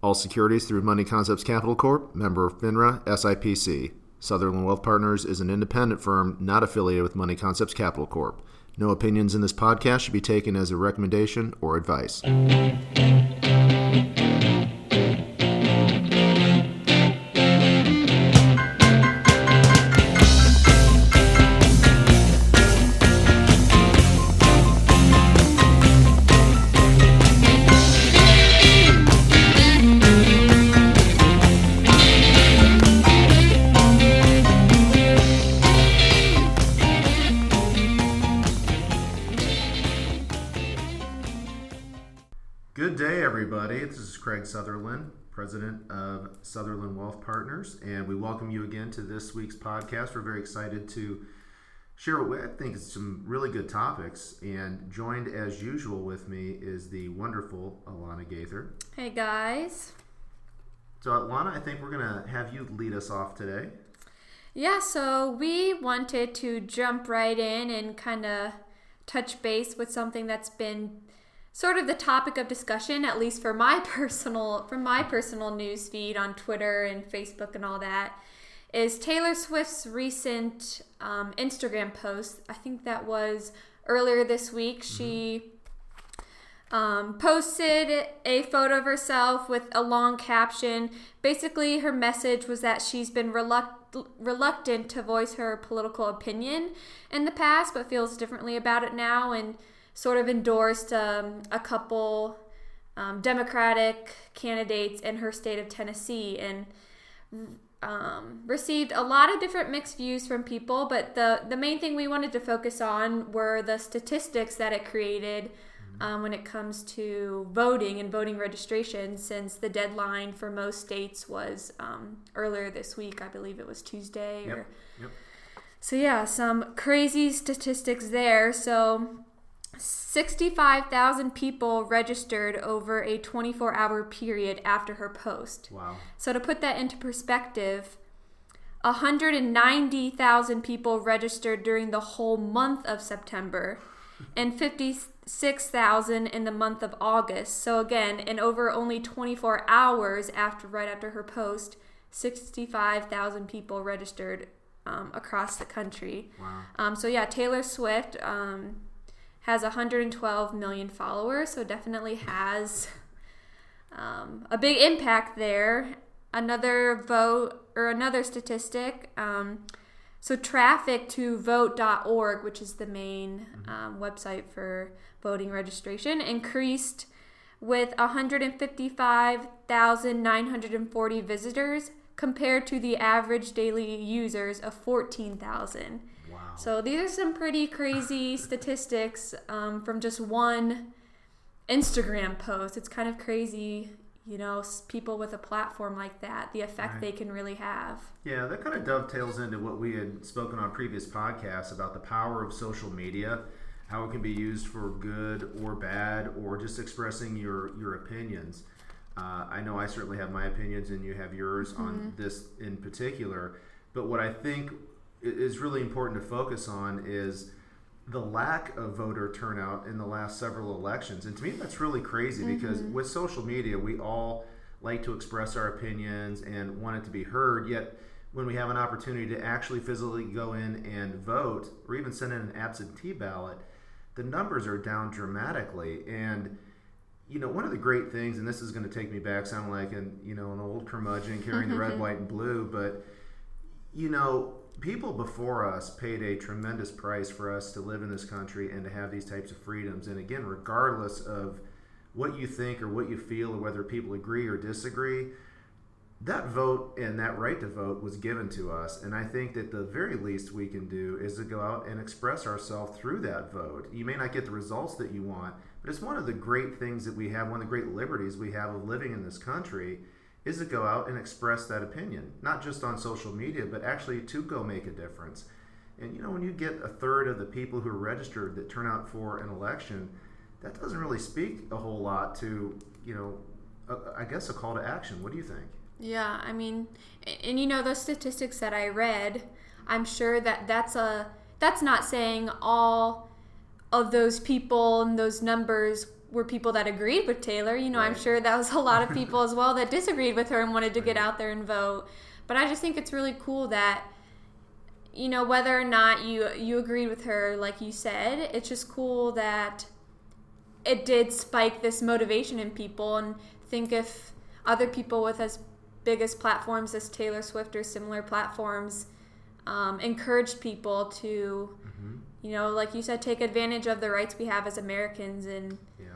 All securities through Money Concepts Capital Corp., member of FINRA, SIPC. Sutherland Wealth Partners is an independent firm not affiliated with Money Concepts Capital Corp. No opinions in this podcast should be taken as a recommendation or advice. Craig Sutherland, president of Sutherland Wealth Partners, and we welcome you again to this week's podcast. We're very excited to share what I think is some really good topics. And joined as usual with me is the wonderful Alana Gaither. Hey guys. So, Alana, I think we're going to have you lead us off today. Yeah, so we wanted to jump right in and kind of touch base with something that's been sort of the topic of discussion at least for my personal from my personal news feed on Twitter and Facebook and all that is Taylor Swift's recent um, Instagram post. I think that was earlier this week. She um, posted a photo of herself with a long caption. Basically, her message was that she's been reluct- reluctant to voice her political opinion in the past, but feels differently about it now, and sort of endorsed um, a couple um, Democratic candidates in her state of Tennessee, and um, received a lot of different mixed views from people. But the the main thing we wanted to focus on were the statistics that it created um, when it comes to voting and voting registration, since the deadline for most states was um, earlier this week. I believe it was Tuesday. Or, Yep. Yep. so, yeah, some crazy statistics there. So, 65,000 people registered over a 24 hour period after her post. Wow. So, to put that into perspective, 190,000 people registered during the whole month of September and 56,000 in the month of August. So again, in over only 24 hours after right after her post, 65,000 people registered um, across the country. Wow. Um, so yeah, Taylor Swift um, has 112 million followers, so definitely has um, a big impact there. Another vote or another statistic. Um, so traffic to vote.org, which is the main um, website for voting registration, increased with 155,940 visitors compared to the average daily users of 14,000. So these are some pretty crazy statistics um, from just one Instagram post. It's kind of crazy, you know, people with a platform like that, the effect Right. they can really have. Yeah, that kind of dovetails into what we had spoken on previous podcasts about the power of social media, how it can be used for good or bad, or just expressing your your opinions. Uh, I know I certainly have my opinions, and you have yours on this in particular. But what I think is really important to focus on is the lack of voter turnout in the last several elections. And to me, that's really crazy because mm-hmm. with social media, we all like to express our opinions and want it to be heard. Yet, when we have an opportunity to actually physically go in and vote or even send in an absentee ballot, the numbers are down dramatically. And you know, one of the great things, and this is going to take me back, sound like an you know an old curmudgeon carrying the red, white, and blue, but you know, people before us paid a tremendous price for us to live in this country and to have these types of freedoms. And again, regardless of what you think or what you feel or whether people agree or disagree, that vote and that right to vote was given to us. And I think that the very least we can do is to go out and express ourselves through that vote. You may not get the results that you want, but it's one of the great things that we have, one of the great liberties we have of living in this country is to go out and express that opinion, not just on social media, but actually to go make a difference. And you know, when you get a third of the people who are registered that turn out for an election, that doesn't really speak a whole lot to, you know, a, I guess a call to action. What do you think? Yeah, I mean, and, and you know those statistics that I read, I'm sure that that's a that's not saying all of those people and those numbers were people that agreed with Taylor. You know, I'm sure that was a lot of people as well that disagreed with her and wanted to get out there and vote. But I just think it's really cool that you know whether or not you you agreed with her like you said, it's just cool that it did spike this motivation in people and think if other people with as big as platforms as Taylor Swift or similar platforms um, encouraged people to you know like you said take advantage of the rights we have as Americans and Yeah.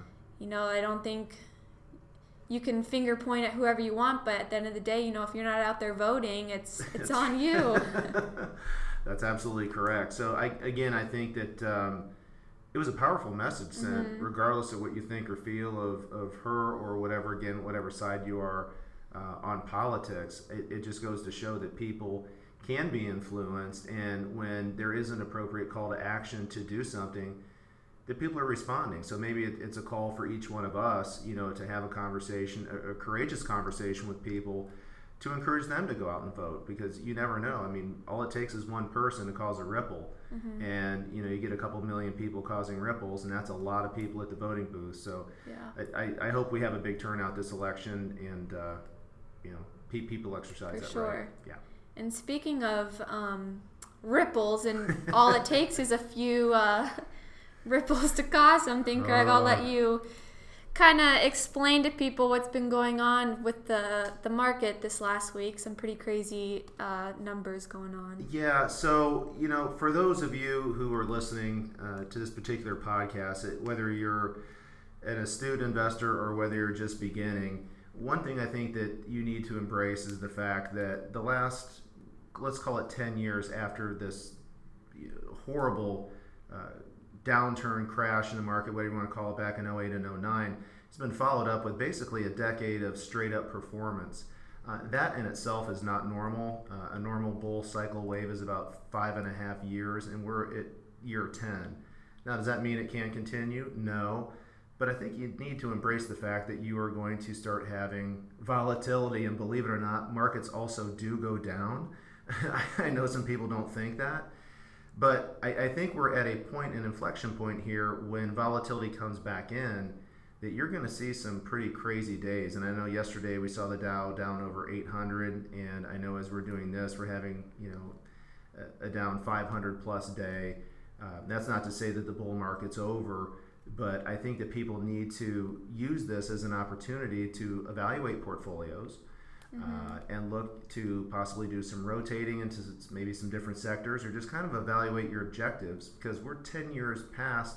You know I don't think you can finger point at whoever you want but at the end of the day you know if you're not out there voting it's it's on you That's absolutely correct. So, I, again, I think that um, it was a powerful message sent, Mm-hmm. regardless of what you think or feel of, of her or whatever, again, whatever side you are uh, on politics. It, it just goes to show that people can be influenced, and when there is an appropriate call to action to do something, that people are responding. So maybe it, it's a call for each one of us, you know, to have a conversation, a, a courageous conversation with people to encourage them to go out and vote because you never know. I mean, all it takes is one person to cause a ripple, and you know, you get a couple million people causing ripples, and that's a lot of people at the voting booth. So yeah I, I, I hope we have a big turnout this election, and uh, you know, pe- people exercise For that sure. right. Yeah. And speaking of um, ripples, and all it takes is a few uh, ripples to cause something, Craig. I'll let Oh. you kind of explain to people what's been going on with the the market this last week. Some pretty crazy uh, numbers going on. Yeah, so you know, for those of you who are listening uh, to this particular podcast, it, whether you're an astute investor or whether you're just beginning, one thing I think that you need to embrace is the fact that the last, let's call it 10 years after this horrible uh, downturn crash in the market, whatever you want to call it, back in 08 and 09, it's been followed up with basically a decade of straight up performance. Uh, that in itself is not normal. Uh, a normal bull cycle wave is about five and a half years, and we're at year 10. Now, does that mean it can't continue? No. But I think you need to embrace the fact that you are going to start having volatility, and believe it or not, markets also do go down. I know some people don't think that, but I, I think we're at a point, an inflection point here, when volatility comes back in, that you're going to see some pretty crazy days. And I know yesterday we saw the Dow down over 800, and I know as we're doing this, we're having you know a, a down 500 plus day. Uh, that's not to say that the bull market's over, but I think that people need to use this as an opportunity to evaluate portfolios. Uh, and look to possibly do some rotating into maybe some different sectors or just kind of evaluate your objectives because we're 10 years past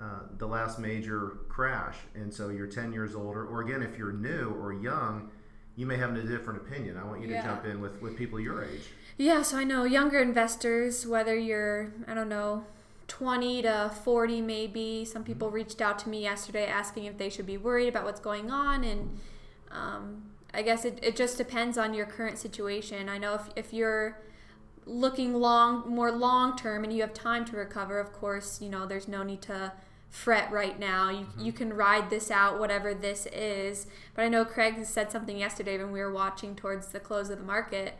uh, the last major crash. And so you're 10 years older, or again, if you're new or young, you may have a different opinion. I want you Yeah. to jump in with, with people your age. Yeah, so I know younger investors, whether you're, I don't know, 20 to 40 maybe, some people reached out to me yesterday asking if they should be worried about what's going on. And um, I guess it, it just depends on your current situation. I know if, if you're looking long, more long term and you have time to recover, of course, you know, there's no need to fret right now. You, you can ride this out, whatever this is. But I know Craig said something yesterday when we were watching towards the close of the market.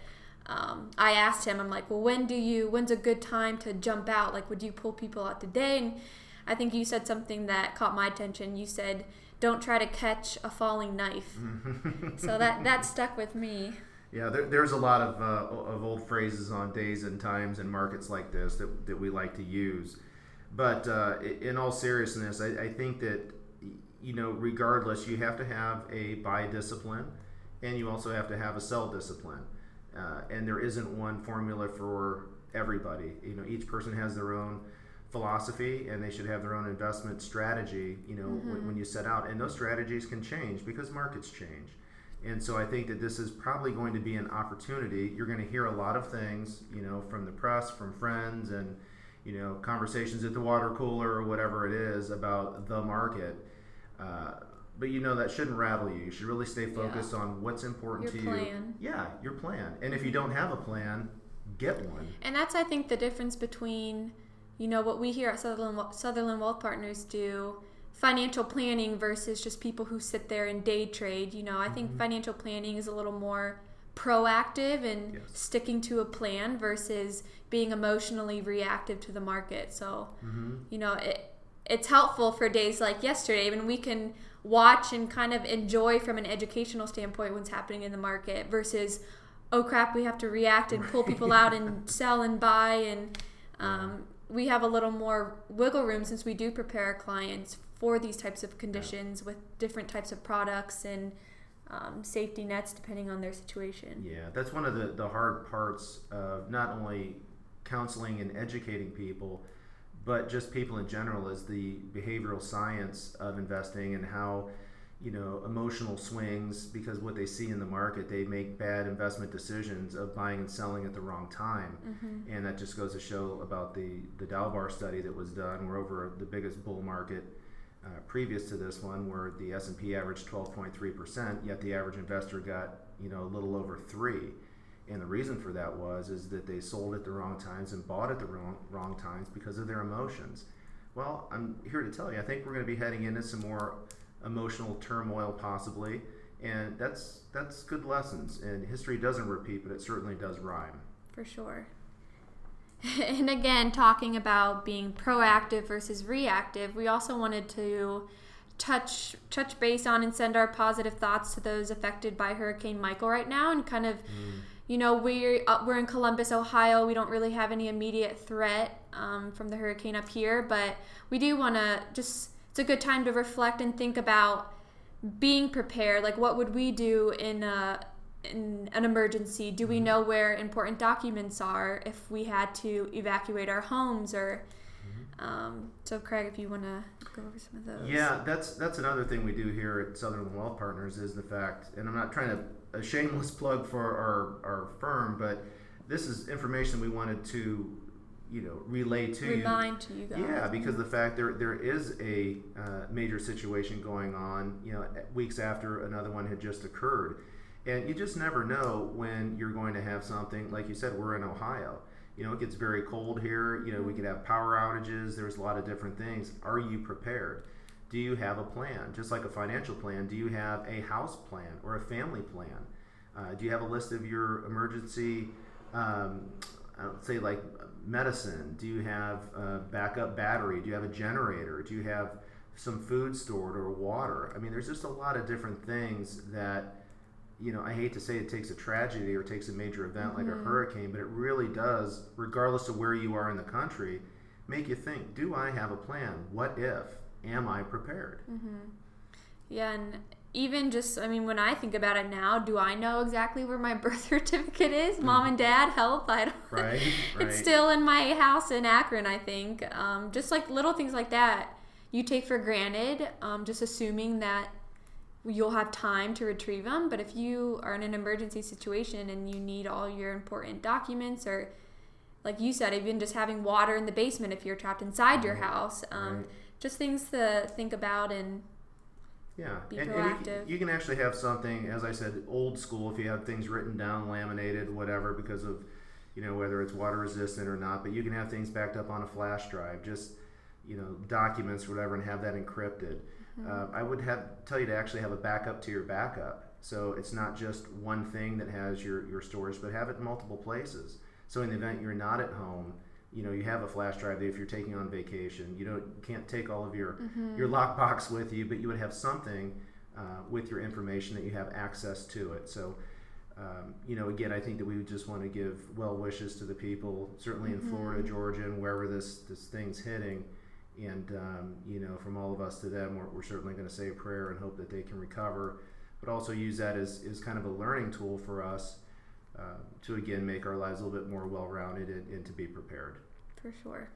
Um, I asked him, I'm like, well, when do you, when's a good time to jump out? Like, would you pull people out today? And I think you said something that caught my attention. You said, don't try to catch a falling knife. so that, that stuck with me. Yeah, there, there's a lot of, uh, of old phrases on days and times and markets like this that, that we like to use. But uh, in all seriousness, I, I think that, you know, regardless, you have to have a buy discipline and you also have to have a sell discipline. Uh, and there isn't one formula for everybody. You know, each person has their own philosophy and they should have their own investment strategy, you know, when, when you set out. And those strategies can change because markets change. And so I think that this is probably going to be an opportunity. You're going to hear a lot of things, you know, from the press, from friends, and you know, conversations at the water cooler or whatever it is about the market. Uh, but you know that shouldn't rattle you. You should really stay focused on what's important Your to plan. you. Yeah, your plan. And if you don't have a plan, get one. And that's, I think, the difference between, you know, what we here at Sutherland, Sutherland Wealth Partners do, financial planning versus just people who sit there and day trade. You know, I think financial planning is a little more proactive and Yes. sticking to a plan versus being emotionally reactive to the market. So, Mm-hmm. you know, it, it's helpful for days like yesterday when we can watch and kind of enjoy from an educational standpoint what's happening in the market versus oh crap we have to react and pull people out and sell and buy and um, we have a little more wiggle room since we do prepare our clients for these types of conditions with different types of products and um, safety nets depending on their situation. Yeah, that's one of the, the hard parts of not only counseling and educating people, but just people in general is the behavioral science of investing and how you know emotional swings because what they see in the market they make bad investment decisions of buying and selling at the wrong time. Mm-hmm. and that just goes to show about the the Dalbar study that was done where over the biggest bull market uh, previous to this one where the S&P averaged 12.3% yet the average investor got you know a little over 3 and the reason for that was is that they sold at the wrong times and bought at the wrong wrong times because of their emotions. Well I'm here to tell you I think we're going to be heading into some more emotional turmoil possibly. And that's that's good lessons. And history doesn't repeat but it certainly does rhyme. For sure. And again talking about being proactive versus reactive we also wanted to touch touch base on and send our positive thoughts to those affected by hurricane michael right now and kind of mm. you know we're uh, we're in columbus ohio. We don't really have any immediate threat um, from the hurricane up here but we do want to just a good time to reflect and think about being prepared. Like, what would we do in a in an emergency? Do we mm-hmm. know where important documents are if we had to evacuate our homes or? Mm-hmm. Um, so, Craig, if you want to go over some of those. Yeah, that's that's another thing we do here at Sutherland Wealth Partners is the fact, and I'm not trying to a shameless plug for our our firm, but this is information we wanted to you know relay to remind you. to you guys. Yeah, because the fact there there is a uh, major situation going on, you know, weeks after another one had just occurred, and you just never know when you're going to have something. Like you said, we're in Ohio. You know, it gets very cold here. You know, we could have power outages. There's a lot of different things. Are you prepared? Do you have a plan? Just like a financial plan, do you have a house plan or a family plan? Uh, do you have a list of your emergency? Um, I don't say like medicine? Do you have a backup battery? Do you have a generator? Do you have some food stored or water? I mean, there's just a lot of different things that, you know, I hate to say it takes a tragedy or takes a major event mm-hmm. like a mm-hmm. hurricane, but it really does, regardless of where you are in the country, make you think do I have a plan? What if? Am I prepared? Mm-hmm. Yeah, and even just i mean when i think about it now do i know exactly where my birth certificate is mm. mom and dad help i don't right, right. it's still in my house in akron i think um, just like little things like that you take for granted um, just assuming that you'll have time to retrieve them but if you are in an emergency situation and you need all your important documents or like you said even just having water in the basement if you're trapped inside your house um, right. just things to think about and yeah, be and, proactive. And you, you, can actually have something, as I said, old school. If you have things written down, laminated, whatever, because of you know whether it's water resistant or not. But you can have things backed up on a flash drive, just you know documents, or whatever, and have that encrypted. Mm-hmm. Uh, I would have tell you to actually have a backup to your backup, so it's not just one thing that has your your storage, but have it in multiple places. So in the event you're not at home you know you have a flash drive if you're taking on vacation you don't can't take all of your mm-hmm. your lockbox with you but you would have something uh, with your information that you have access to it so um, you know again i think that we would just want to give well wishes to the people certainly mm-hmm. in florida georgia and wherever this this thing's hitting and um, you know from all of us to them we're, we're certainly going to say a prayer and hope that they can recover but also use that as, as kind of a learning tool for us uh, to again make our lives a little bit more well-rounded and, and, to be prepared. For sure.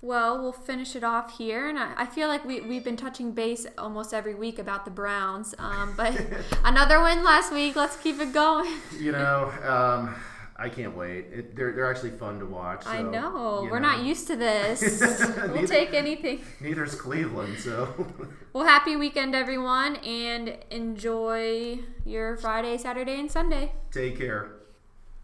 Well, we'll finish it off here, and I, I, feel like we we've been touching base almost every week about the Browns, um, but another win last week. Let's keep it going. you know. Um, I can't wait. It, they're, they're actually fun to watch. So, I know. We're know. not used to this. we'll neither, take anything. Neither's Cleveland, so. well, happy weekend, everyone, and enjoy your Friday, Saturday, and Sunday. Take care.